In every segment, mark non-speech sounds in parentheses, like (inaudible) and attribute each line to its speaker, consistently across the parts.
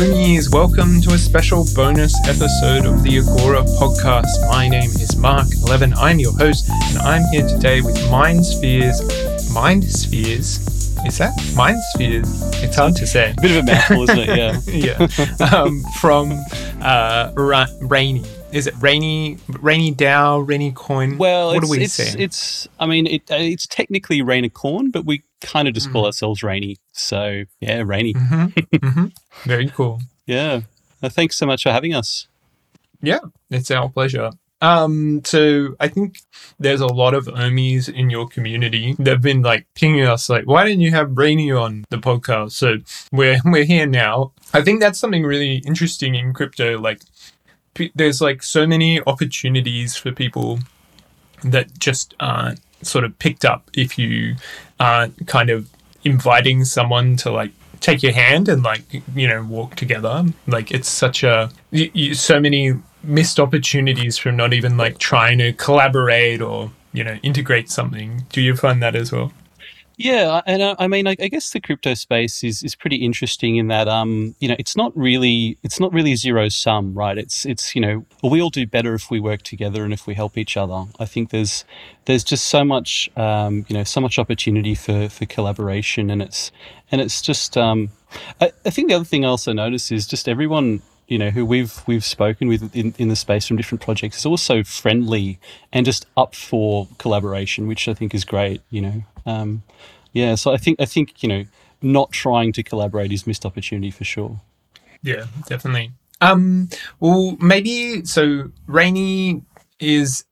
Speaker 1: Ohmies, welcome to a special bonus episode of the Agora podcast. My name is Mark11. I'm your host, and I'm here today with Mind Spheres. Mind Spheres? Is that Mind Spheres? It's hard to say.
Speaker 2: Bit of a mouthful, isn't it? (laughs)
Speaker 1: Yeah. yeah. Um, from uh, Ra- Rainy. Is it Rainy, Rainy DAO, Rainy Coin?
Speaker 2: Well,
Speaker 1: what
Speaker 2: it's,
Speaker 1: are we
Speaker 2: it's,
Speaker 1: saying?
Speaker 2: it's, I mean, it, it's technically Rainicorn, but we kind of just call
Speaker 1: Mhm.
Speaker 2: ourselves Rainy. So, yeah, Rainy.
Speaker 1: hmm hmm Very cool.
Speaker 2: Yeah. Uh, thanks so much for having us.
Speaker 1: Yeah, it's our pleasure. Um, so I think there's a lot of Ohmies in your community that've been like pinging us like, why didn't you have Rainy on the podcast? So we're (laughs) we're here now. I think that's something really interesting in crypto. Like, there's like so many opportunities for people that just aren't sort of picked up if you aren't kind of inviting someone to like take your hand and like you know walk together. Like it's such a you, you, so many missed opportunities from not even like trying to collaborate or you know integrate something. Do you find that as well
Speaker 2: Yeah, and uh, I mean, I, I guess the crypto space is, is pretty interesting in that, um, you know, it's not really it's not really zero sum, right? It's it's you know, we all do better if we work together and if we help each other. I think there's there's just so much, um, you know, so much opportunity for for collaboration, and it's and it's just, um, I, I think the other thing I also notice is just everyone. You know who we've we've spoken with in, in the space from different projects is also friendly and just up for collaboration, which I think is great. You know, um, yeah, so I think I think you know not trying to collaborate is missed opportunity for sure.
Speaker 1: yeah definitely um well maybe so rainy is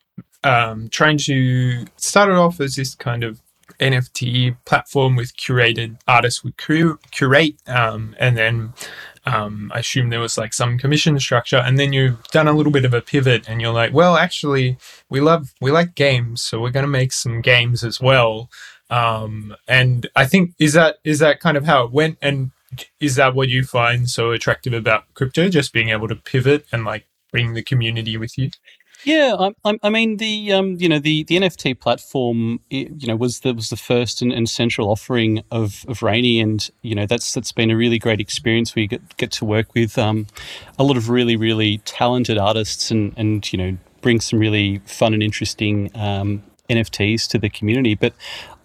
Speaker 1: um trying to start it off as this kind of nft platform with curated artists would cur- curate um and then um, I assume there was like some commission structure, and then you've done a little bit of a pivot, and you're like, well, actually, we love we like games, so we're going to make some games as well. Um, and I think is that is that kind of how it went, and is that what you find so attractive about crypto? Just being able to pivot and like bring the community with you.
Speaker 2: Yeah, I, I, mean the um, you know the, the NFT platform you know was the was the first and, and central offering of, of Rainy, and you know that's that's been a really great experience. We get get to work with um, a lot of really really talented artists, and and you know bring some really fun and interesting um, NFTs to the community. But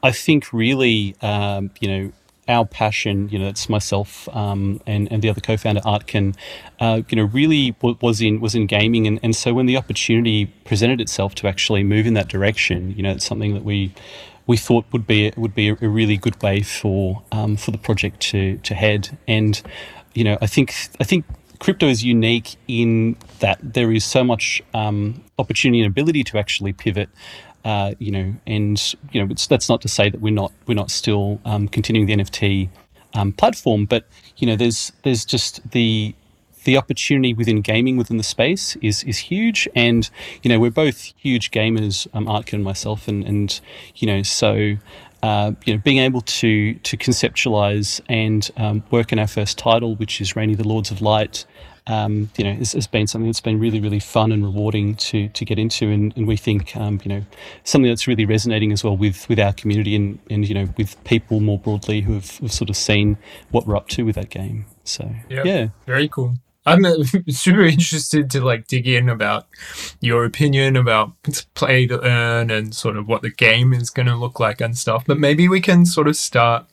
Speaker 2: I think really um, you know our passion, you know, it's myself um, and and the other co-founder Artkin, uh, you know, really w- was in was in gaming, and, and so when the opportunity presented itself to actually move in that direction, you know, it's something that we we thought would be would be a, really good way for um, for the project to to head, and you know, I think I think crypto is unique in that there is so much um, opportunity and ability to actually pivot. Uh, you know, and you know, that's not to say that we're not we're not still um, continuing the NFT um, platform, but you know, there's there's just the the opportunity within gaming within the space is is huge, and you know, we're both huge gamers, um, Artkin and myself, and and you know, so. Uh, you know, being able to to conceptualize and um, work in our first title, which is Rainy the Lords of Light, um, you know, has been something that's been really, really fun and rewarding to to get into, and, and we think, um, you know, something that's really resonating as well with with our community and and you know with people more broadly who have, have sort of seen what we're up to with that game. So
Speaker 1: Yeah.
Speaker 2: yeah,
Speaker 1: Very cool. I'm uh, (laughs) super interested to like dig in about your opinion about play to earn and sort of what the game is going to look like and stuff. But maybe we can sort of start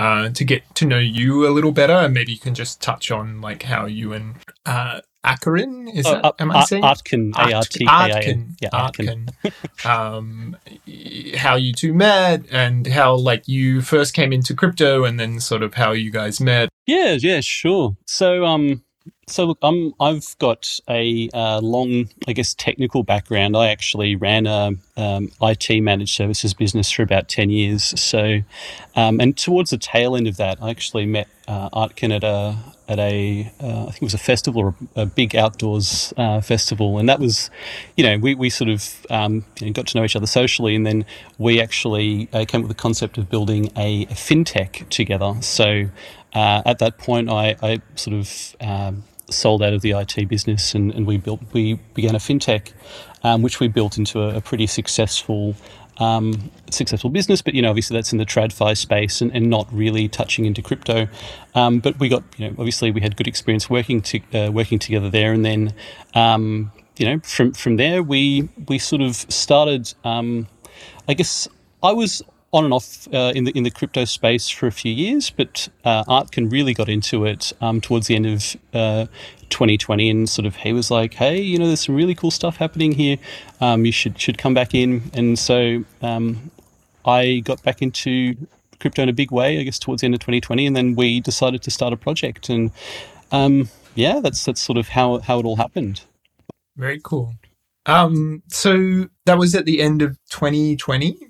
Speaker 1: uh, to get to know you a little better, and maybe you can just touch on like how you and uh, Akarin is
Speaker 2: Oh,
Speaker 1: that?
Speaker 2: Art-
Speaker 1: am I saying
Speaker 2: Artkin, A R T K I N,
Speaker 1: Artkin,
Speaker 2: yeah, Artkin.
Speaker 1: Artkin, um, how you two met and how like you first came into crypto and then sort of how you guys met.
Speaker 2: Yeah, yeah, sure. So, um, so look, I'm I've got a uh, long, I guess, technical background. I actually ran a um, IT managed services business for about ten years. So, um, and towards the tail end of that, I actually met uh, Artkin at a at a uh, I think it was a festival or a, a big outdoors uh, festival, and that was, you know, we, we sort of um, you know, got to know each other socially, and then we actually uh, came up with the concept of building a, a fintech together. So uh, at that point, I, I sort of um, sold out of the IT business, and, and we built we began a fintech, um, which we built into a, a pretty successful um, successful business, but you know, obviously that's in the tradfi space and, and not really touching into crypto. Um, but we got, you know, obviously we had good experience working to uh, working together there, and then, um, you know, from from there we we sort of started. Um, I guess I was on and off uh, in the in the crypto space for a few years, but uh, Artkin really got into it um, towards the end of uh, 2020, and sort of he was like, "Hey, you know, there's some really cool stuff happening here. Um, you should should come back in." And so um, I got back into crypto in a big way, I guess, towards the end of 2020, and then we decided to start a project, and um, yeah, that's that's sort of how how it all happened.
Speaker 1: Very cool. Um, so that was at the end of 2020.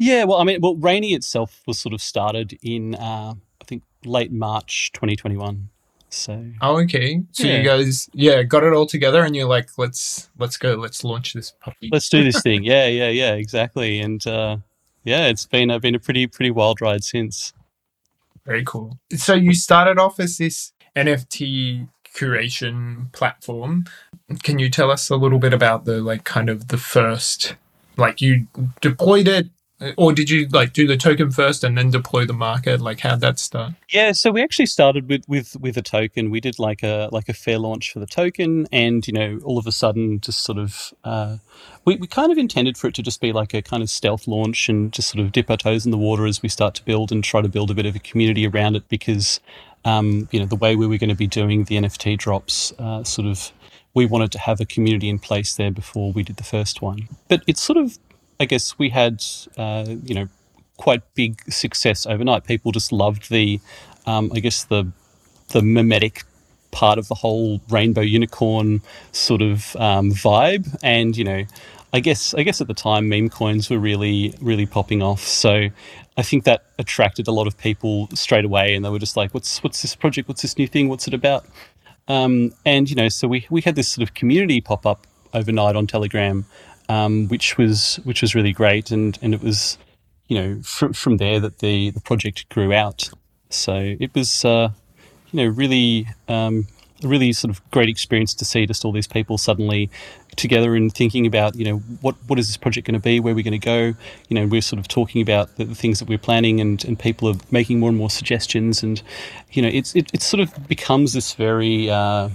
Speaker 2: Yeah, well, I mean, well, Rainy itself was sort of started in, uh, I think, late March 2021. So.
Speaker 1: Oh, okay. So
Speaker 2: Yeah.
Speaker 1: you guys, yeah, got it all together, and you're like, let's let's go, let's launch this puppy.
Speaker 2: Let's do this thing. (laughs) Yeah, yeah, yeah, exactly. And uh, yeah, it's been uh, been a pretty pretty wild ride since.
Speaker 1: Very cool. So you started off as this NFT curation platform. Can you tell us a little bit about the like kind of the first, like you deployed it, or did you like do the token first and then deploy the market? Like how'd that start?
Speaker 2: Yeah, so we actually started with with with a token. We did like a like a fair launch for the token, and you know, all of a sudden, just sort of, uh, we we kind of intended for it to just be like a kind of stealth launch and just sort of dip our toes in the water as we start to build and try to build a bit of a community around it because, um, you know, the way we were going to be doing the NFT drops, uh, sort of, we wanted to have a community in place there before we did the first one. But it's sort of, I guess, we had, uh, you know quite big success overnight. People just loved the, um, I guess the the mimetic part of the whole rainbow unicorn sort of um, vibe, and you know, I guess I guess at the time meme coins were really really popping off. So I think that attracted a lot of people straight away, and they were just like, "What's what's this project? What's this new thing? What's it about?" Um, and you know, so we we had this sort of community pop up overnight on Telegram, um, which was which was really great, and and it was you know from from there that the the project grew out. So it was uh, you know really um, a really sort of great experience to see just all these people suddenly together and thinking about you know what what is this project going to be? Where we're going to go? You know we're sort of talking about the, the things that we're planning and and people are making more and more suggestions. And you know it's it, it sort of becomes this very uh,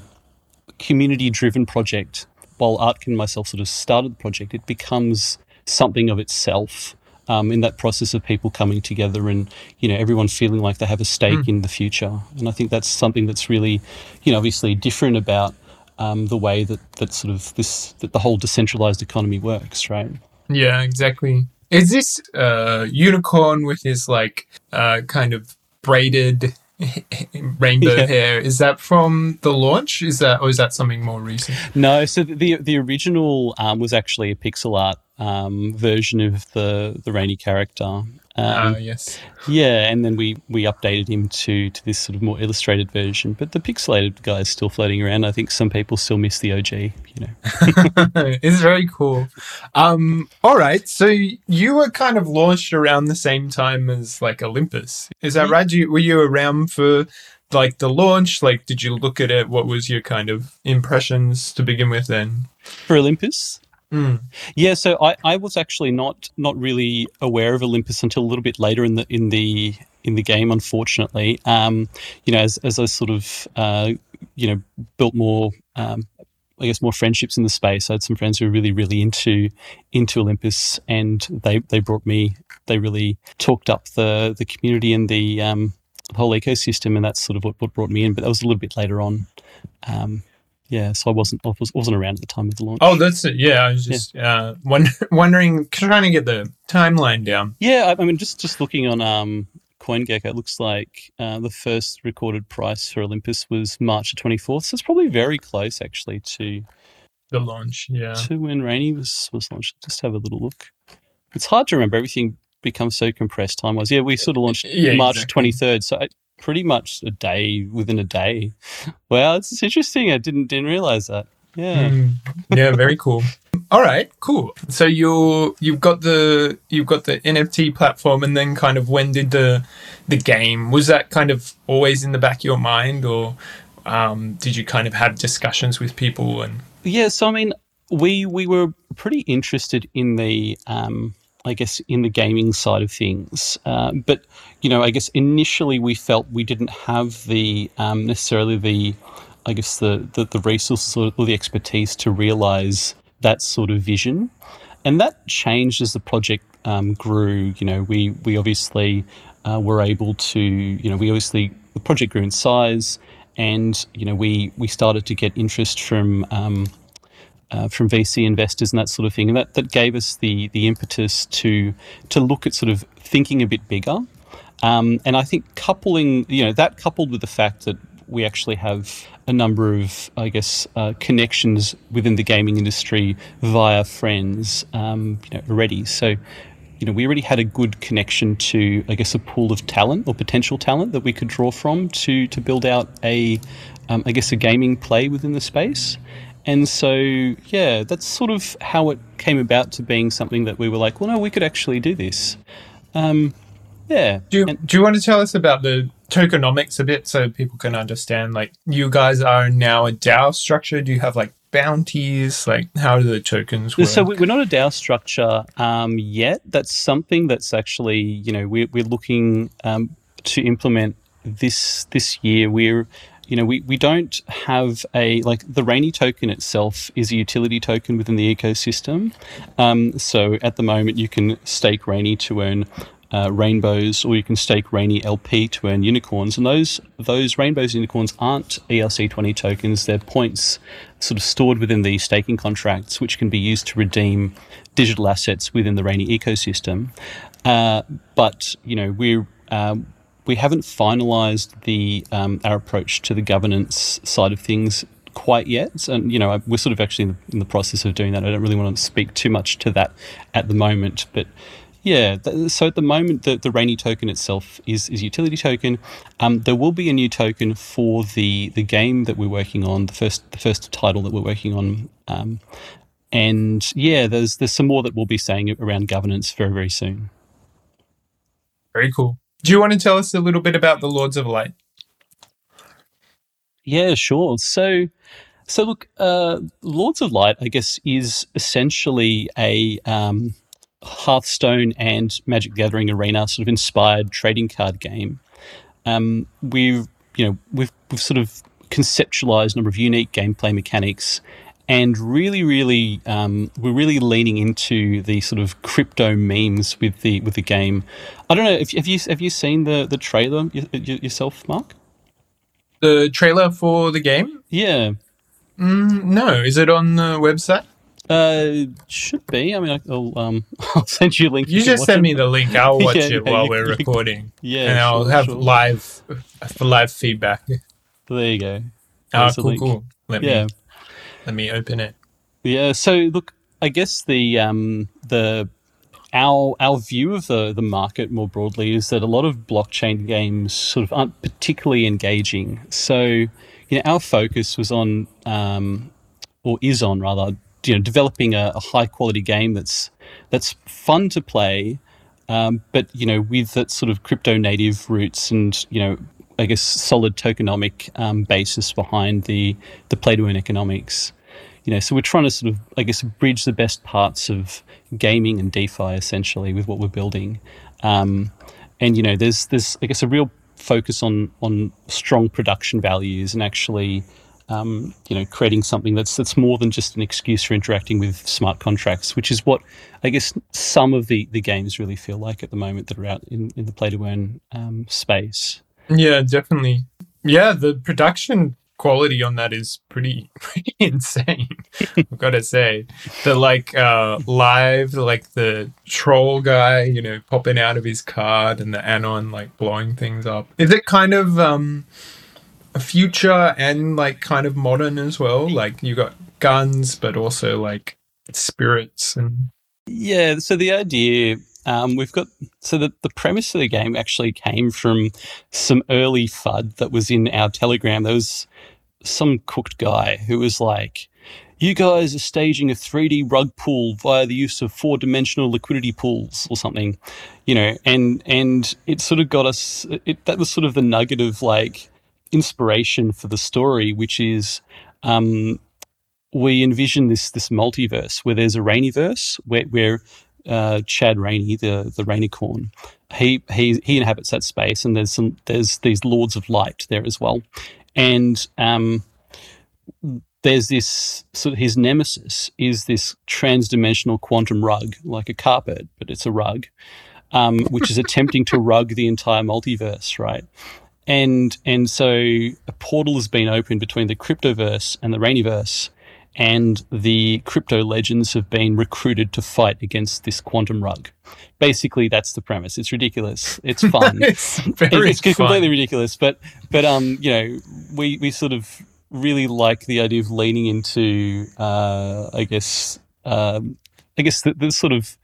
Speaker 2: community driven project while Artkin and myself sort of started the project it becomes something of itself um, in that process of people coming together and you know everyone feeling like they have a stake in the future. And I think that's something that's really you know obviously different about um, the way that that sort of this that the whole decentralized economy works right?
Speaker 1: Yeah, exactly. Is this uh, unicorn with his like uh, kind of braided (laughs) rainbow
Speaker 2: Yeah.
Speaker 1: hair? Is that from the launch? Is that or is that something more recent?
Speaker 2: No, so the the original um, was actually a pixel art um, version of the the rainy character. Um,
Speaker 1: yes.
Speaker 2: yeah, and then we we updated him to to this sort of more illustrated version. But the pixelated guy is still floating around. I think some people still miss the OG. You know. (laughs)
Speaker 1: it's very cool. Um, all right, so you were kind of launched around the same time as like Olympus. Is that
Speaker 2: Ye-
Speaker 1: right? You, were you around for like the launch? Like, did you look at it? What was your kind of impressions to begin with? Then.
Speaker 2: For Olympus,
Speaker 1: Mm.
Speaker 2: Yeah, so I, I was actually not not really aware of Olympus until a little bit later in the in the in the game. Unfortunately, um, you know, as as I sort of uh, you know built more. Um, I guess more friendships in the space. I had some friends who were really, really into into Olympus, and they they brought me. They really talked up the the community and the um, whole ecosystem, and that's sort of what, what brought me in. But that was a little bit later on. Um, yeah, so I wasn't I was, wasn't around at the time of the launch.
Speaker 1: Oh, that's it. Yeah, I was just uh, wonder- (laughs) wondering, trying to get the timeline down.
Speaker 2: Yeah, I I mean, just just looking on um, CoinGecko, it looks like uh, the first recorded price for Olympus was March the twenty fourth. So it's probably very close, actually, to
Speaker 1: The launch. Yeah.
Speaker 2: to when Rainy was was launched. Just have a little look. It's hard to remember. Everything becomes so compressed time wise. Yeah, we sort of launched
Speaker 1: Yeah,
Speaker 2: March
Speaker 1: exactly.
Speaker 2: twenty third. So I, pretty much a day within a day. Wow, it's, interesting. I didn't didn't realize that. Yeah.
Speaker 1: Mm. yeah, very cool. All right, cool. So you're you've got the you've got the NFT platform, and then kind of when did the the game was that kind of always in the back of your mind, or um, did you kind of have discussions with people and
Speaker 2: Yeah, so I mean, we we were pretty interested in the um, I guess, in the gaming side of things. Uh, but, you know, I guess initially we felt we didn't have the um, necessarily the, I guess, the, the, the resources or the expertise to realize that sort of vision. And that changed as the project um, grew. You know, we, we obviously uh, were able to, you know, we obviously, the project grew in size and, you know, we, we started to get interest from, um, uh, from VC investors and that sort of thing, and that, that gave us the the impetus to to look at sort of thinking a bit bigger. Um, and I think coupling, you know, that coupled with the fact that we actually have a number of, I guess, uh, connections within the gaming industry via friends, um, you know, already. So, you know, we already had a good connection to, I guess, a pool of talent or potential talent that we could draw from to to build out a, um, I guess, a gaming play within the space. And so, yeah, that's sort of how it came about to being something that we were like, well, no, we could actually do this. Um, yeah.
Speaker 1: Do you,
Speaker 2: And-
Speaker 1: do you want to tell us about the tokenomics a bit so people can understand? Like, you guys are now a DAO structure. Do you have like bounties? Like, how do the tokens work?
Speaker 2: So we- we're not a DAO structure um, yet. That's something that's actually, you know, we're, we're looking um, to implement this this year. We're, you know, we, we don't have a like the Rainy token itself is a utility token within the ecosystem. Um, so at the moment, you can stake Rainy to earn. Uh, rainbows, or you can stake Rainy LP to earn unicorns, and those those rainbows unicorns aren't ERC twenty tokens. They're points sort of stored within the staking contracts, which can be used to redeem digital assets within the Rainy ecosystem. Uh, but you know we're um, we haven't finalised the um, our approach to the governance side of things quite yet, and you know we're sort of actually in the, in the process of doing that. I don't really want to speak too much to that at the moment, but. Yeah, th- so at the moment, the, the Rainy token itself is is utility token. Um, there will be a new token for the the game that we're working on, the first the first title that we're working on, um, and yeah, there's there's some more that we'll be saying around governance very very soon.
Speaker 1: Very cool. Do you want to tell us a little bit about the Lords of Light?
Speaker 2: Yeah, sure. So, so look, uh, Lords of Light, I guess, is essentially a um, Hearthstone and Magic Gathering arena sort of inspired trading card game. Um, we've, you know, we've we've sort of conceptualized a number of unique gameplay mechanics, and really, really, um, we're really leaning into the sort of crypto memes with the with the game. I don't know if have you have you seen the the trailer y- y- yourself, Mark?
Speaker 1: The trailer for the game?
Speaker 2: Yeah.
Speaker 1: Mm, no. Is it on the website?
Speaker 2: Uh, should be. I mean, I'll um, (laughs) I'll send you a link.
Speaker 1: You just send
Speaker 2: it.
Speaker 1: me the link. I'll (laughs) watch
Speaker 2: Yeah,
Speaker 1: it while we're recording,
Speaker 2: Yeah,
Speaker 1: and I'll have
Speaker 2: sure.
Speaker 1: live for live feedback.
Speaker 2: There you go.
Speaker 1: Ah, cool, cool. Let
Speaker 2: Yeah,
Speaker 1: me let me open it.
Speaker 2: yeah. So look, I guess the um the our our view of the the market more broadly is that a lot of blockchain games sort of aren't particularly engaging. So you know, our focus was on um or is on rather you know developing a, a high quality game that's that's fun to play um, but you know with that sort of crypto native roots and you know I guess solid tokenomic um, basis behind the the play to earn economics. You know, so we're trying to sort of I guess bridge the best parts of gaming and DeFi essentially with what we're building. Um, and you know, there's there's I guess a real focus on on strong production values and actually um, you know, creating something that's that's more than just an excuse for interacting with smart contracts, which is what I guess some of the, the games really feel like at the moment that are out in, in the play to earn um, space.
Speaker 1: Yeah, definitely. Yeah, the production quality on that is pretty (laughs) pretty insane. I've got to say, the like uh live, like the troll guy, you know, popping out of his card, and the anon like blowing things up. Is it kind of um a future and like kind of modern as well? Like you got guns, but also like spirits and
Speaker 2: Yeah, so the idea um, we've got so the, the premise of the game actually came from some early FUD that was in our Telegram. There was some cooked guy who was like, You guys are staging a 3D rug pull via the use of four dimensional liquidity pools or something, you know, and and it sort of got us it that was sort of the nugget of like inspiration for the story, which is um we envision this this multiverse where there's a rainy verse where, where uh, Chad Rainey, the the Rainicorn, he he he inhabits that space, and there's some there's these Lords of Light there as well, and um, there's this sort of his nemesis is this transdimensional quantum rug, like a carpet, but it's a rug, um, which is (laughs) attempting to rug the entire multiverse, right? And and so a portal has been opened between the cryptoverse and the Rainiverse, and the crypto legends have been recruited to fight against this quantum rug. Basically, that's the premise. It's ridiculous. It's (laughs) fun.
Speaker 1: it's very
Speaker 2: it's
Speaker 1: fun.
Speaker 2: completely ridiculous. But but um, you know, we we sort of really like the idea of leaning into, uh, I guess, um, I guess the, the sort of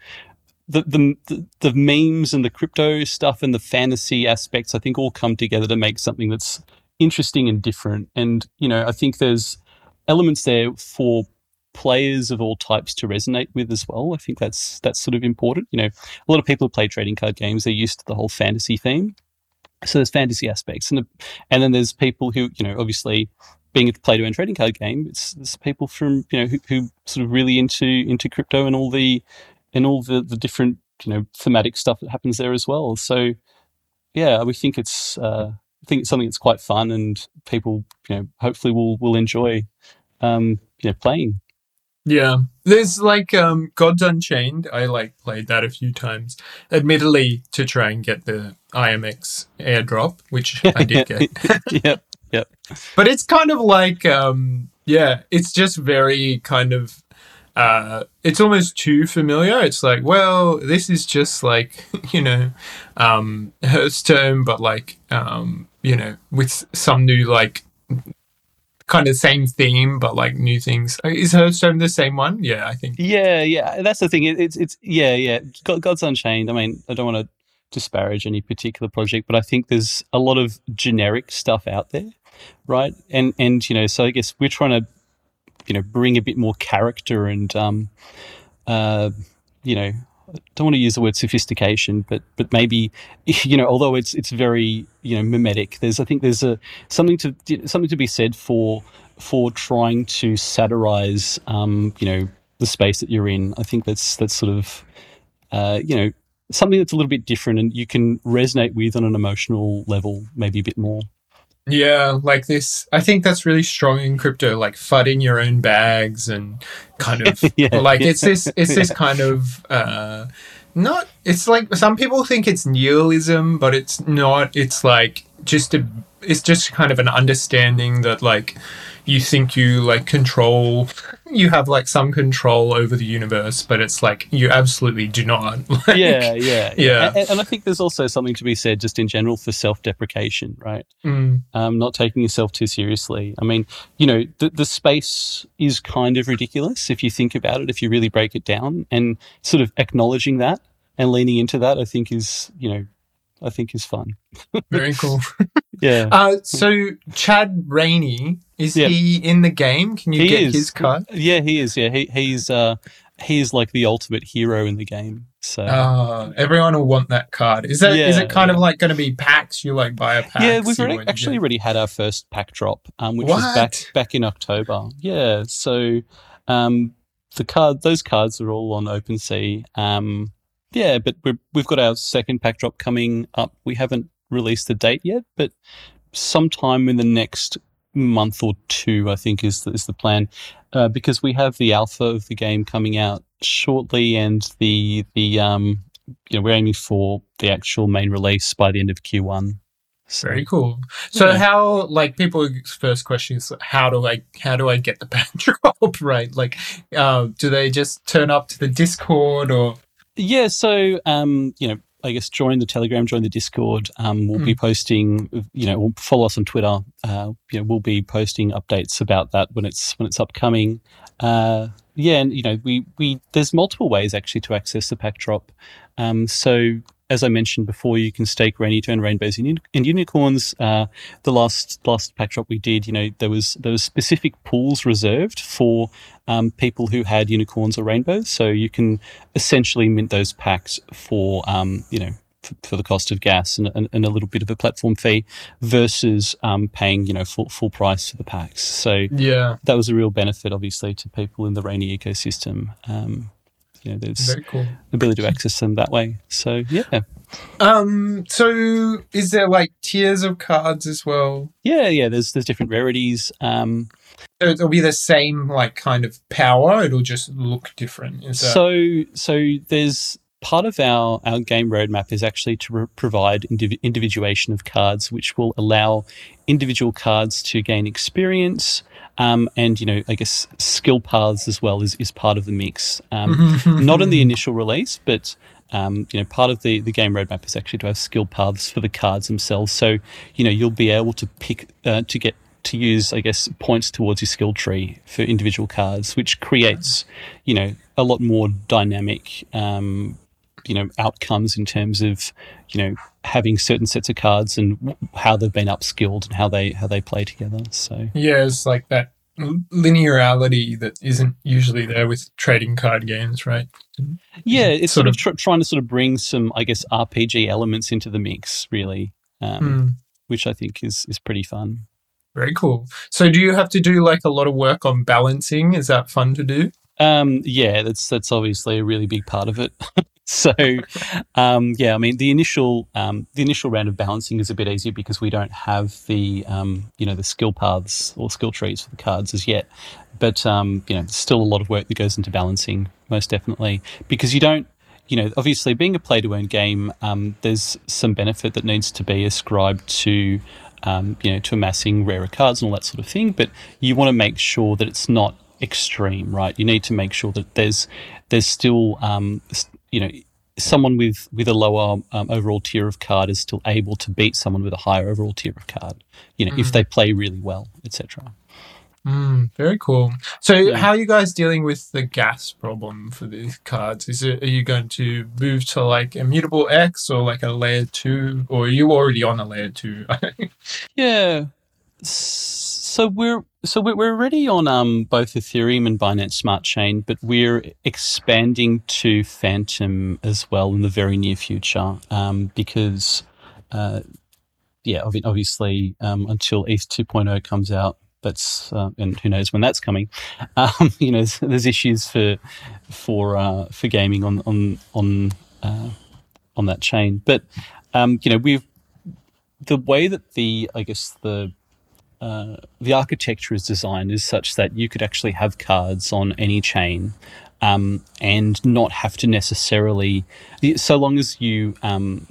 Speaker 2: the the the memes and the crypto stuff and the fantasy aspects. I think all come together to make something that's interesting and different. And you know, I think there's elements there for players of all types to resonate with as well. I think that's that's sort of important. You know, a lot of people who play trading card games, they're used to the whole fantasy theme. So there's fantasy aspects, and and then there's people who you know obviously being a play to earn trading card game, it's there's people from you know who, who sort of really into into crypto and all the and all the the different you know thematic stuff that happens there as well. So yeah, we think it's uh, I think it's something that's quite fun and people you know hopefully will will enjoy um, you know playing.
Speaker 1: Yeah. There's like um Gods Unchained. I like played that a few times. Admittedly to try and get the IMX airdrop, which I did (laughs) get.
Speaker 2: yep. Yep.
Speaker 1: But it's kind of like um yeah, it's just very kind of uh it's almost too familiar. It's like, well, this is just like, (laughs) you know, um Hearthstone, but like um, you know, with some new like kind of same theme, but like new things. Uh, Is Hearthstone the same one? Yeah, I think.
Speaker 2: Yeah, yeah. That's the thing. It, it's it's yeah, yeah. God's Unchained. I mean, I don't want to disparage any particular project, but I think there's a lot of generic stuff out there, right? And and you know, so I guess we're trying to, you know, bring a bit more character and um, uh, you know, don't want to use the word sophistication, but but maybe (laughs) you know, although it's it's very you know mimetic. There's I think there's a something to something to be said for for trying to satirize um, you know the space that you're in. I think that's that's sort of uh, you know something that's a little bit different and you can resonate with on an emotional level maybe a bit more.
Speaker 1: Yeah, like this. I think that's really strong in crypto, like fudding your own bags and kind of (laughs)
Speaker 2: Yeah.
Speaker 1: like it's this. (laughs) It's this kind of uh, not. It's like some people think it's nihilism, but it's not. It's like just a. It's just kind of an understanding that like you think you like control. You have like some control over the universe, but it's like you absolutely do not. (laughs) Like,
Speaker 2: yeah, yeah,
Speaker 1: Yeah.
Speaker 2: And, and I think there's also something to be said just in general for self-deprecation, right?
Speaker 1: Mm,
Speaker 2: um, not taking yourself too seriously. I mean, you know, the, the space is kind of ridiculous if you think about it, if you really break it down, and sort of acknowledging that and leaning into that, I think is, you know, I think is fun.
Speaker 1: very cool. (laughs)
Speaker 2: Yeah.
Speaker 1: Uh, so Chad Rainey is
Speaker 2: Yeah.
Speaker 1: he in the game? Can you
Speaker 2: He
Speaker 1: get
Speaker 2: is.
Speaker 1: his card?
Speaker 2: yeah, he is. Yeah, he, he's uh, he's like the ultimate hero in the game. So
Speaker 1: Uh, everyone will want that card. Is that is
Speaker 2: Yeah,
Speaker 1: it kind of like going to be packs? You like buy a pack.
Speaker 2: yeah, we've already, actually already had our first pack drop, um, which was back
Speaker 1: What?
Speaker 2: back in October. Yeah, so um, the card, those cards are all on OpenSea. Um, yeah, but we're, we've got our second pack drop coming up. We haven't released the date yet, but sometime in the next month or two, I think is is the plan, uh, because we have the alpha of the game coming out shortly, and the the um, you know we're aiming for the actual main release by the end of Q1. So,
Speaker 1: Very cool. So
Speaker 2: Yeah.
Speaker 1: how like people's first question is how do I how do I get the (laughs) pack drop right? Like, uh, do they just turn up to the Discord or?
Speaker 2: Yeah, so um, you know, I guess join the Telegram, join the Discord. Um, we'll be posting, you know, we'll follow us on Twitter. Uh, you know, we'll be posting updates about that when it's when it's upcoming. Uh, yeah, and you know, we we there's multiple ways actually to access the pack drop. Um, so as I mentioned before, you can stake rainy to earn rainbows and, and unicorns. Uh, the last last pack drop we did, you know, there was there was specific pools reserved for um, people who had unicorns or rainbows. So you can essentially mint those packs for um, you know for, for the cost of gas and, and, and a little bit of a platform fee versus um, paying you know full full price for the packs. So
Speaker 1: Yeah.
Speaker 2: that was a real benefit, obviously, to people in the rainy ecosystem. Um, you know, there's
Speaker 1: Very cool.
Speaker 2: ability to access them that way. So yeah,
Speaker 1: Um, so is there like tiers of cards as well?
Speaker 2: yeah, yeah. There's there's different rarities. Um,
Speaker 1: So it'll be the same like kind of power. It'll just look different. Is that
Speaker 2: So, so there's part of our, our game roadmap is actually to provide indiv- individuation of cards, which will allow individual cards to gain experience. Um, and you know, I guess skill paths as well is, is part of the mix. Um, not in the initial release, but um, you know, part of the, the game roadmap is actually to have skill paths for the cards themselves. So you know, you'll be able to pick uh, to get to use, I guess, points towards your skill tree for individual cards, which creates you know a lot more dynamic um, you know outcomes in terms of you know having certain sets of cards and w- how they've been upskilled and how they how they play together. So
Speaker 1: Yeah, it's like that linearity that isn't usually there with trading card games, right?
Speaker 2: yeah, it's
Speaker 1: Sort
Speaker 2: sort, of,
Speaker 1: of-
Speaker 2: tr- trying to sort of bring some I guess RPG elements into the mix, really, um,
Speaker 1: Hmm.
Speaker 2: which I think is is pretty fun.
Speaker 1: Very cool. So do you have to do like a lot of work on balancing? Is that fun to do?
Speaker 2: Um, yeah, that's that's obviously a really big part of it. (laughs) so, um, yeah, I mean, the initial um, the initial round of balancing is a bit easier because we don't have the um, you know the skill paths or skill trees for the cards as yet. But um, you know, still a lot of work that goes into balancing, most definitely, because you don't. You know, obviously, being a play-to-earn game, um, there's some benefit that needs to be ascribed to, um, you know, to amassing rarer cards and all that sort of thing. But you want to make sure that it's not extreme, right? You need to make sure that there's there's still um, you know someone with with a lower um, overall tier of card is still able to beat someone with a higher overall tier of card. You know, if
Speaker 1: Mm.
Speaker 2: they play really well, etc.
Speaker 1: Mm, very cool. So
Speaker 2: Yeah.
Speaker 1: how are you guys dealing with the gas problem for these cards? Is it are you going to move to like immutable X or like a layer two or are you already on a layer two? (laughs)
Speaker 2: Yeah. So we're so we're already on um, both Ethereum and Binance Smart Chain, but we're expanding to Fantom as well in the very near future um, because, uh, yeah, obviously um, until ETH 2.0 comes out, that's uh, and who knows when that's coming. (laughs) Um, you know, there's, there's issues for for uh, for gaming on on on uh, on that chain, but um, you know we've the way that the I guess the uh, the architecture is designed is such that you could actually have cards on any chain um, and not have to necessarily, so long as you um,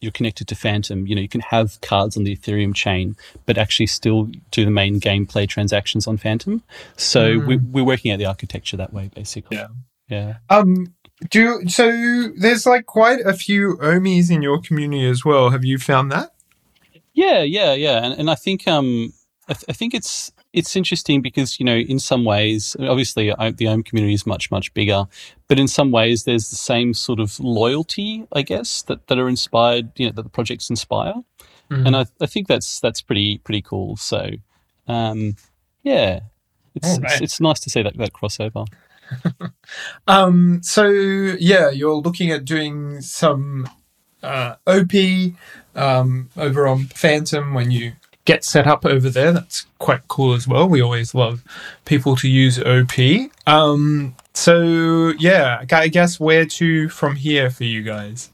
Speaker 2: you're connected to Fantom, you know you can have cards on the Ethereum chain, but actually still do the main gameplay transactions on Fantom. So
Speaker 1: Mm.
Speaker 2: we, we're working out the architecture that way, basically.
Speaker 1: Yeah.
Speaker 2: Yeah.
Speaker 1: um do you, so there's like quite a few Ohmies in your community as well. Have you found that?
Speaker 2: Yeah, yeah, yeah, and and I think um I, th- I think it's it's interesting because you know in some ways obviously I, the OHM community is much much bigger, but in some ways there's the same sort of loyalty I guess that, that are inspired you know that the projects inspire,
Speaker 1: Mm.
Speaker 2: and I, I think that's that's pretty pretty cool. So um yeah, it's
Speaker 1: All
Speaker 2: it's, it's nice to see that that crossover. (laughs)
Speaker 1: Um, so yeah, you're looking at doing some uh, OP um, over on Fantom when you get set up over there. That's quite cool as well. We always love people to use OP. Um, so yeah, I guess where to from here for you guys?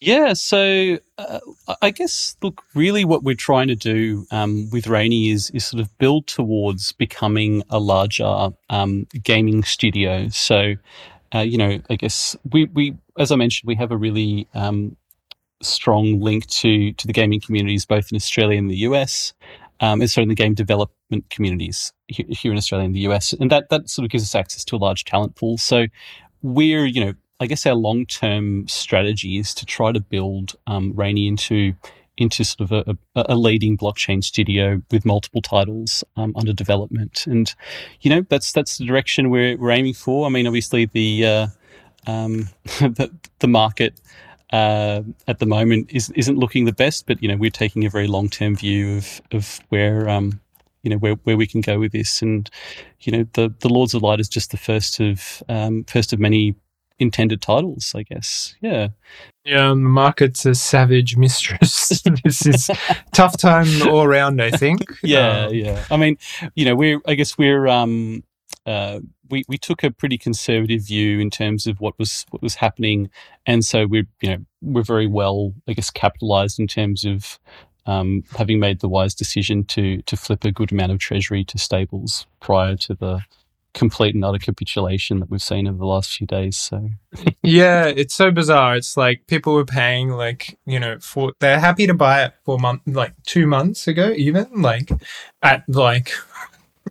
Speaker 2: Yeah, so uh, I guess look, really, what we're trying to do um, with Rainy is is sort of build towards becoming a larger um, gaming studio. So, uh, you know, I guess we we as I mentioned, we have a really um, strong link to to the gaming communities, both in Australia and the US. Um, and certainly the game development communities he- here in Australia and the US, and that that sort of gives us access to a large talent pool. So we're, you know, I guess our long term strategy is to try to build um, Rainy into into sort of a, a, a leading blockchain studio with multiple titles um, under development, and you know that's that's the direction we're, we're aiming for. I mean, obviously the uh, um, (laughs) the, the market uh, at the moment is, isn't looking the best, but you know we're taking a very long term view of of where um, you know where, where we can go with this, and you know the the Lords of Light is just the first of um, first of many intended titles, I guess. Yeah.
Speaker 1: Yeah, the market's a savage mistress. (laughs) (laughs) this is tough time all around. I think.
Speaker 2: Yeah,
Speaker 1: Um,
Speaker 2: yeah. I mean, you know, we're I guess we're um uh we, we took a pretty conservative view in terms of what was what was happening, and so we you know we're very well I guess capitalized in terms of um, having made the wise decision to to flip a good amount of treasury to stables prior to the complete and utter capitulation that we've seen over the last few days. So (laughs)
Speaker 1: yeah, it's so bizarre. It's like people were paying like you know for they're happy to buy it for month like two months ago even like at like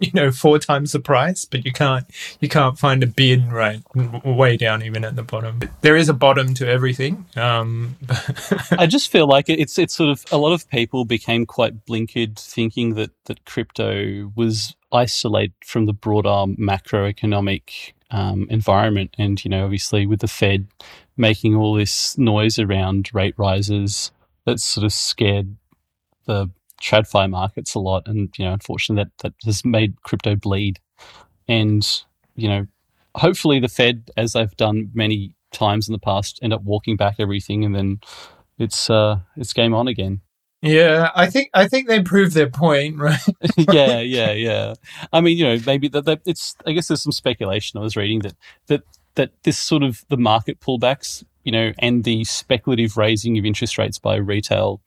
Speaker 1: (laughs) you know four times the price, but you can't you can't find a bid right way down even at the bottom. There is a bottom to everything. Um, (laughs)
Speaker 2: I just feel like it's it's sort of a lot of people became quite blinkered, thinking that that crypto was isolated from the broader macroeconomic um, environment, and you know obviously with the Fed making all this noise around rate rises, that's sort of scared the TradFi markets a lot, and you know, unfortunately, that that has made crypto bleed. And you know, hopefully, the Fed, as they've done many times in the past, end up walking back everything, and then it's uh, it's game on again.
Speaker 1: Yeah, I think I think they proved their point, (laughs) right? (laughs)
Speaker 2: yeah, yeah, yeah. I mean, you know, maybe that, that it's. I guess there's some speculation I was reading that that that this sort of the market pullbacks, you know, and the speculative raising of interest rates by retail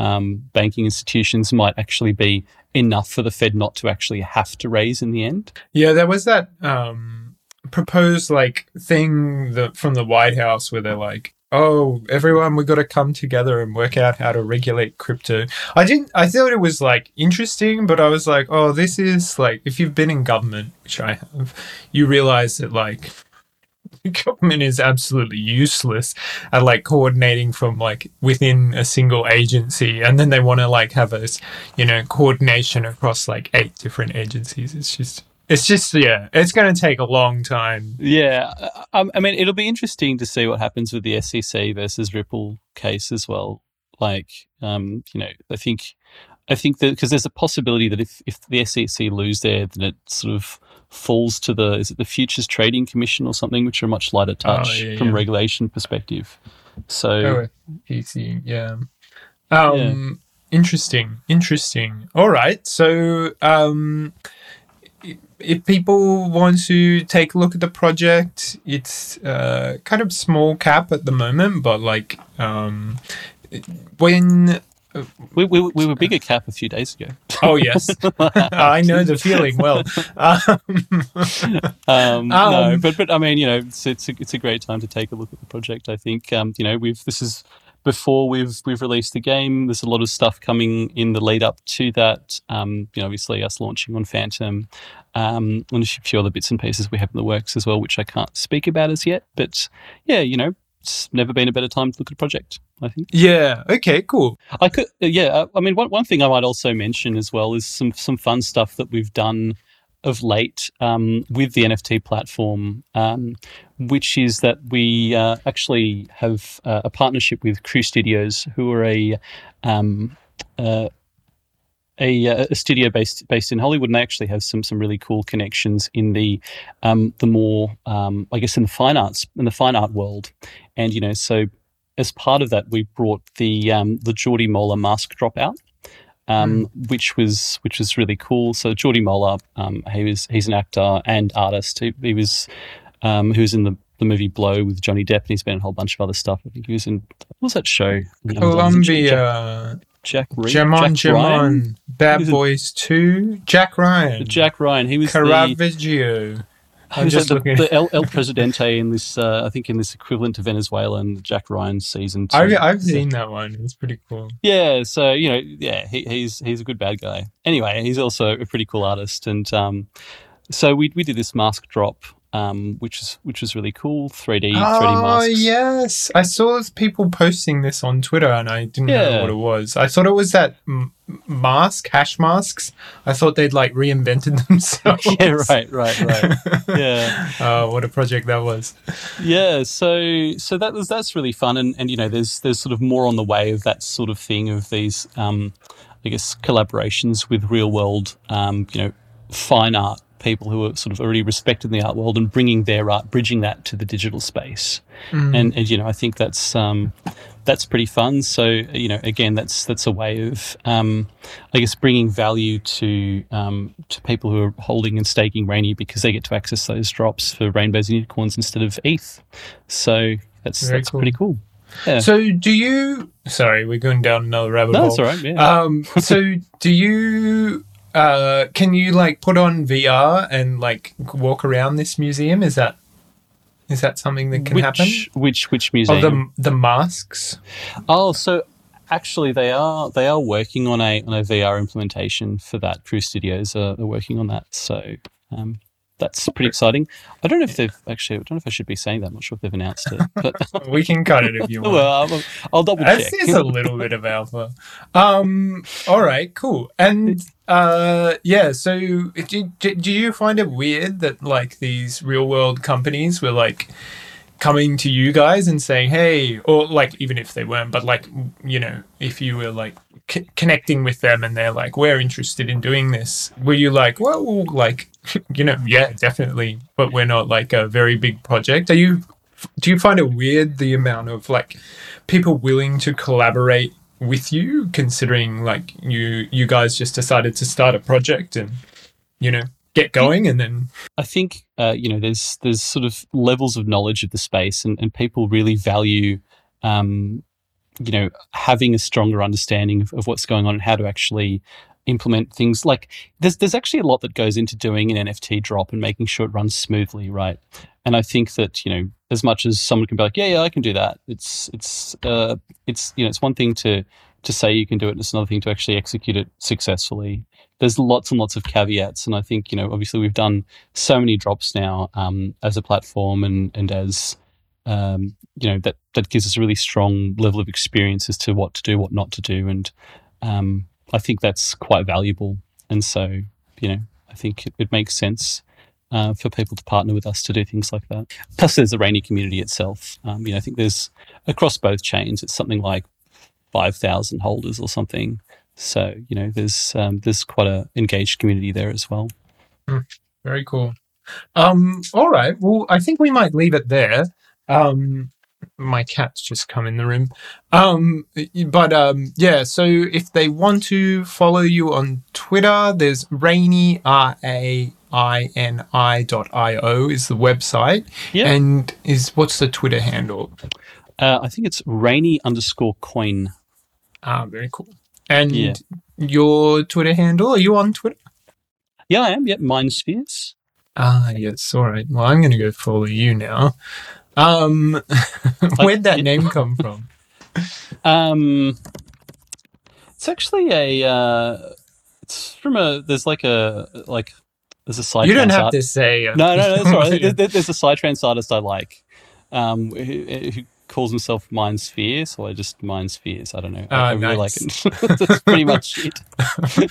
Speaker 2: um, banking institutions might actually be enough for the Fed not to actually have to raise in the end.
Speaker 1: Yeah, there was that um, proposed like thing that from the White House where they're like, "Oh, everyone, we got to come together and work out how to regulate crypto." I didn't. I thought it was like interesting, but I was like, "Oh, this is like if you've been in government, which I have, you realize that like." (laughs) government is absolutely useless at like coordinating from like within a single agency. And then they want to like have a you know coordination across like eight different agencies. It's just it's just yeah it's going to take a long time.
Speaker 2: Yeah um, i mean it'll be interesting to see what happens with the sec versus ripple case as well. Like um, you know i think i think that because there's a possibility that if, if the sec lose there then it sort of falls to the is it the Futures Trading Commission or something, which are much lighter oh, touch oh, yeah, from yeah. regulation perspective. So
Speaker 1: oh, easy, yeah. Um, yeah. Interesting, interesting. All right, so um, if people want to take a look at the project, it's uh, kind of small cap at the moment, but like um, when
Speaker 2: we, we, we were bigger cap a few days ago.
Speaker 1: Oh yes, (laughs) I know the feeling well.
Speaker 2: Um, (laughs) um, no, um, but but I mean, you know, it's it's a, it's a great time to take a look at the project. I think um, you know we've this is before we've we've released the game. There's a lot of stuff coming in the lead up to that. Um, you know, obviously us launching on Fantom, um, and a few other bits and pieces we have in the works as well, which I can't speak about as yet. But yeah, you know, it's never been a better time to look at a project. I think.
Speaker 1: Yeah. Okay. Cool.
Speaker 2: I could. Uh, yeah. Uh, I mean, one one thing I might also mention as well is some some fun stuff that we've done of late um, with the NFT platform, um, which is that we uh, actually have uh, a partnership with Crew Studios, who are a um, uh, a, a, studio based based in Hollywood, and they actually have some some really cool connections in the um, the more um, I guess in the fine arts in the fine art world, and you know so as part of that we brought the um, the Jordi Mollà mask drop out. Um, mm. which was which was really cool. So Jordi Mollà, um, he was he's an actor and artist. He, he was um, who was in the the movie Blow with Johnny Depp, and he's been in a whole bunch of other stuff. I think he was in what was that show?
Speaker 1: Columbia.
Speaker 2: Jack Reed.
Speaker 1: Jamon Jack Jamon. Ryan? Bad Boys 2. Jack Ryan.
Speaker 2: Jack Ryan. He was
Speaker 1: Caravaggio.
Speaker 2: The, I'm just the, looking. the El, (laughs) El Presidente in this, uh, I think, in this equivalent to Venezuela and Jack Ryan season two.
Speaker 1: I've, I've seen that one. It's pretty cool.
Speaker 2: Yeah, so you know, yeah, he, he's he's a good bad guy. Anyway, he's also a pretty cool artist, and um, so we we did this mask drop um, which is which was really cool. 3D, 3D masks.
Speaker 1: oh, yes. I saw people posting this on Twitter and I didn't yeah. know what it was. I thought it was that m- mask, hash masks. I thought they'd like reinvented (laughs) themselves.
Speaker 2: yeah, right, right, right. yeah. (laughs)
Speaker 1: Oh, what a project that was.
Speaker 2: Yeah, so so that was that's really fun and, and you know there's there's sort of more on the way of that sort of thing of these um, I guess collaborations with real world um, you know fine art people who are sort of already respected in the art world and bringing their art, bridging that to the digital space. Mm. And, and, you know, I think that's um, that's pretty fun. So you know, again, that's that's a way of, um, I guess, bringing value to um, to people who are holding and staking Rainy because they get to access those drops for rainbows and unicorns instead of ETH. So that's
Speaker 1: Very
Speaker 2: that's
Speaker 1: cool.
Speaker 2: pretty cool. Yeah.
Speaker 1: So do you? Sorry, we're going down another rabbit
Speaker 2: no,
Speaker 1: hole.
Speaker 2: that's all right. Yeah.
Speaker 1: Um, so do you? Uh, can you like put on VR and like walk around this museum? Is that is that something that can
Speaker 2: which,
Speaker 1: happen?
Speaker 2: Which which museum?
Speaker 1: Oh, the the masks.
Speaker 2: Oh, so actually, they are they are working on a on a VR implementation for that. Crew Studios are, are working on that, so um, that's pretty exciting. I don't know if they've actually. I don't know if I should be saying that. I'm not sure if they've announced it, but (laughs)
Speaker 1: We can cut it if you (laughs) want.
Speaker 2: well, I'll, I'll double
Speaker 1: This
Speaker 2: check.
Speaker 1: is a little bit of alpha. Um. All right. Cool. And uh. Yeah. So do, do, do you find it weird that like these real world companies were like coming to you guys and saying, "Hey," or like even if they weren't, but like you know, if you were like c- connecting with them and they're like, "We're interested in doing this," were you like, "Well, like (laughs) you know, yeah, definitely," but we're not like a very big project. Are you? Do you find it weird the amount of like people willing to collaborate with you, considering like you you guys just decided to start a project and you know get going and then
Speaker 2: I think uh, you know there's there's sort of levels of knowledge of the space, and, and people really value um, you know having a stronger understanding of, of what's going on and how to actually implement things. Like there's there's actually a lot that goes into doing an NFT drop and making sure it runs smoothly, right? And I think that you know as much as someone can be like, yeah, yeah, I can do that. It's it's uh, it's you know it's one thing to to say you can do it, and it's another thing to actually execute it successfully there's lots and lots of caveats and i think you know obviously we've done so many drops now um, as a platform and and as um, you know that that gives us a really strong level of experience as to what to do what not to do and um, i think that's quite valuable and so you know i think it, it makes sense uh, for people to partner with us to do things like that plus there's the Raini community itself um, you know i think there's across both chains it's something like 5000 holders or something so you know, there's um, there's quite a engaged community there as well.
Speaker 1: very cool. Um, all right. Well, I think we might leave it there. Um, my cat's just come in the room. Um, but um, yeah. So if they want to follow you on Twitter, there's Raini R A I N I dot I O is the website.
Speaker 2: Yeah.
Speaker 1: And is what's the Twitter handle?
Speaker 2: Uh, I think it's raini underscore coin.
Speaker 1: Ah, very cool. And
Speaker 2: Yeah.
Speaker 1: your Twitter handle? Are you on Twitter?
Speaker 2: Yeah, I am. Yep, Mindspheres.
Speaker 1: Ah, yes. All right. Well, I'm going to go follow you now. Um, (laughs) where'd that name come from?
Speaker 2: Um, it's actually a. Uh, it's from a. There's like a like. There's a side.
Speaker 1: you don't have
Speaker 2: art-
Speaker 1: to say. uh,
Speaker 2: No, no, no. That's all right. There- there- There's a psytrance artist I like, um, who, who calls himself Mind Sphere. So I just Mind Spheres. I don't know. I,
Speaker 1: Ah,
Speaker 2: I really like it. (laughs) That's pretty much it.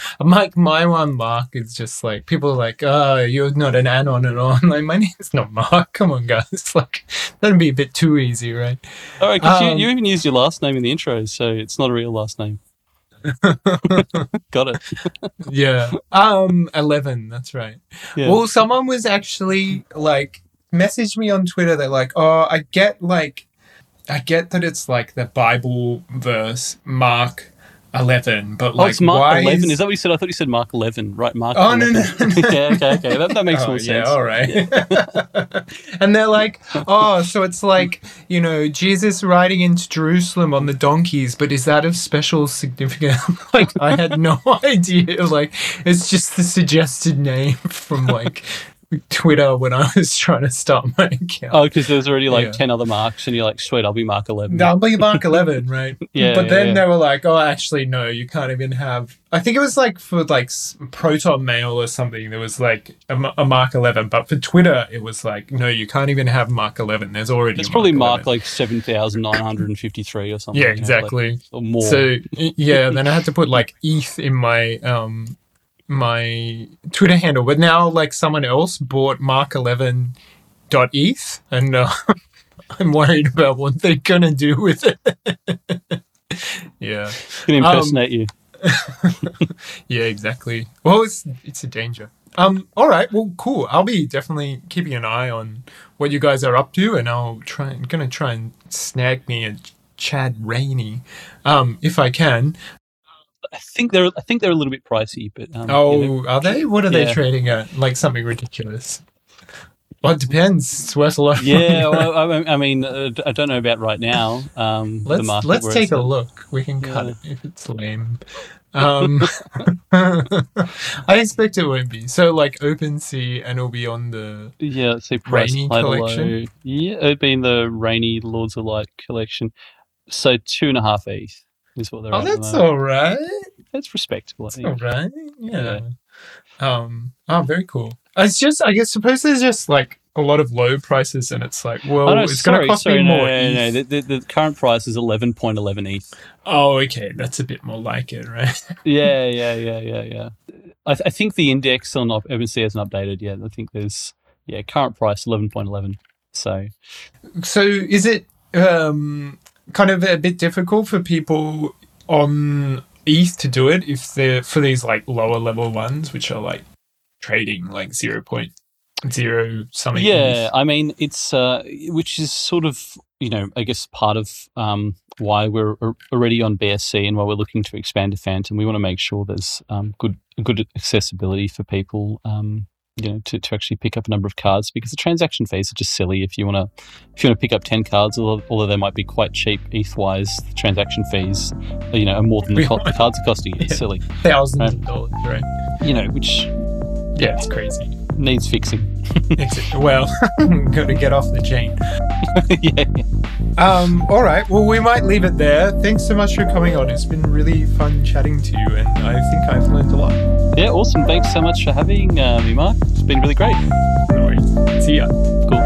Speaker 2: (laughs)
Speaker 1: Mike, my one, Mark, is just like people are like, oh, you're not an anon and on. (laughs) Like, my name's not Mark. Come on, guys. Like, that'd be a bit too easy, right?
Speaker 2: All right, because
Speaker 1: Um,
Speaker 2: you, you even used your last name in the intro, so it's not a real last name. Got it.
Speaker 1: yeah. Um, 11. That's right.
Speaker 2: Yeah.
Speaker 1: Well, someone was actually like messaged me on Twitter. They're like, "Oh, I get like, I get that it's like the Bible verse Mark eleven, but
Speaker 2: oh,
Speaker 1: like,
Speaker 2: it's Mark
Speaker 1: why
Speaker 2: 11. Is...
Speaker 1: Is...
Speaker 2: that what you said? I thought you said Mark 11. Right, Mark
Speaker 1: Oh, no,
Speaker 2: 11.
Speaker 1: no, no. (laughs)
Speaker 2: yeah, okay, okay. That, that makes
Speaker 1: Oh,
Speaker 2: more sense.
Speaker 1: yeah, all right. (laughs) and they're like, "Oh, so it's like you know Jesus riding into Jerusalem on the donkeys, but is that of special significance?" (laughs) like, I had no idea. Like, it's just the suggested name from like Twitter when I was trying to start my account.
Speaker 2: Oh, because there's already like
Speaker 1: Yeah.
Speaker 2: 10 other marks, and you're like, sweet, I'll be Mark 11.
Speaker 1: I'll be Mark 11, (laughs) right?
Speaker 2: Yeah,
Speaker 1: But
Speaker 2: yeah,
Speaker 1: then
Speaker 2: yeah.
Speaker 1: they were like, oh, actually, no, you can't even have. I think it was like for like Proton Mail or something, there was like a Mark 11. But for Twitter, it was like, no, you can't even have Mark 11. There's already
Speaker 2: It's probably
Speaker 1: Mark
Speaker 2: like 7,953 or something.
Speaker 1: Yeah,
Speaker 2: you know, like-
Speaker 1: exactly.
Speaker 2: or more.
Speaker 1: So yeah, (laughs) then I had to put like ETH in my um my Twitter handle. But now like someone else bought Mark 11 dot ETH, and uh, (laughs) I'm worried about what they're gonna do with it. (laughs) yeah.
Speaker 2: can
Speaker 1: um,
Speaker 2: impersonate you. (laughs)
Speaker 1: Yeah, exactly. Well, it's it's a danger. Um. All right. Well, cool. I'll be definitely keeping an eye on what you guys are up to, and I'll try. I'm gonna try and snag me a Chad Raini, um, if I can.
Speaker 2: I think they're I think they're a little bit pricey, but um,
Speaker 1: Oh,
Speaker 2: you know,
Speaker 1: are they? What are they
Speaker 2: Yeah.
Speaker 1: trading at? Like something ridiculous. Well, it depends. It's worth a lot. of
Speaker 2: yeah.
Speaker 1: money. (laughs)
Speaker 2: Well, I, I mean, uh, I don't know about right now. Um,
Speaker 1: let's let's take a
Speaker 2: at.
Speaker 1: look. We can cut
Speaker 2: Yeah.
Speaker 1: it if it's lame. Um, (laughs) I expect it won't be. So like OpenSea, and it'll be on the.
Speaker 2: Yeah, let's see. Price Raini
Speaker 1: collection?
Speaker 2: low. Yeah, it'd be in the Raini Lords of Light collection. So two and a half ETH is what they're
Speaker 1: Oh,
Speaker 2: at. at the
Speaker 1: that's all right.
Speaker 2: That's respectable.
Speaker 1: That's all right. Yeah. Um. Oh, very cool. It's just, I guess, suppose there's just like a lot of low prices, and it's like, well,
Speaker 2: Oh, no,
Speaker 1: it's going to cost
Speaker 2: sorry,
Speaker 1: me
Speaker 2: no,
Speaker 1: more.
Speaker 2: No, no, no. The, the, the current price is eleven point eleven ETH.
Speaker 1: Oh, okay, that's a bit more like it, right? (laughs)
Speaker 2: yeah, yeah, yeah, yeah, yeah. I, th- I think the index on Op- OpenSea hasn't updated yet. I think there's yeah current price eleven point eleven. So
Speaker 1: So, is it um kind of a bit difficult for people on ETH to do it if they're for these like lower level ones, which are like trading like zero point zero something?
Speaker 2: yeah,
Speaker 1: ETH?
Speaker 2: I mean it's uh, which is sort of you know I guess part of um, why we're already on BSC and why we're looking to expand to Fantom. We want to make sure there's um, good good accessibility for people. Um, you know, to, to actually pick up a number of cards because the transaction fees are just silly. If you want to, if you want to pick up ten cards, although, although they might be quite cheap ETH wise, the transaction fees, you know, are more than the, (laughs) co- the cards are costing you. It's
Speaker 1: Yeah.
Speaker 2: silly,
Speaker 1: thousands of dollars, right?
Speaker 2: you know, which
Speaker 1: Yeah, it's crazy.
Speaker 2: Needs fixing. (laughs)
Speaker 1: Well, (laughs) got to get off the chain. (laughs)
Speaker 2: yeah,
Speaker 1: Um, all right. Well, we might leave it there. Thanks so much for coming on. It's been really fun chatting to you, and I think I've learned a lot.
Speaker 2: yeah, awesome. Thanks so much for having uh, me, Mark. It's been really great.
Speaker 1: No worries. See ya.
Speaker 2: Cool.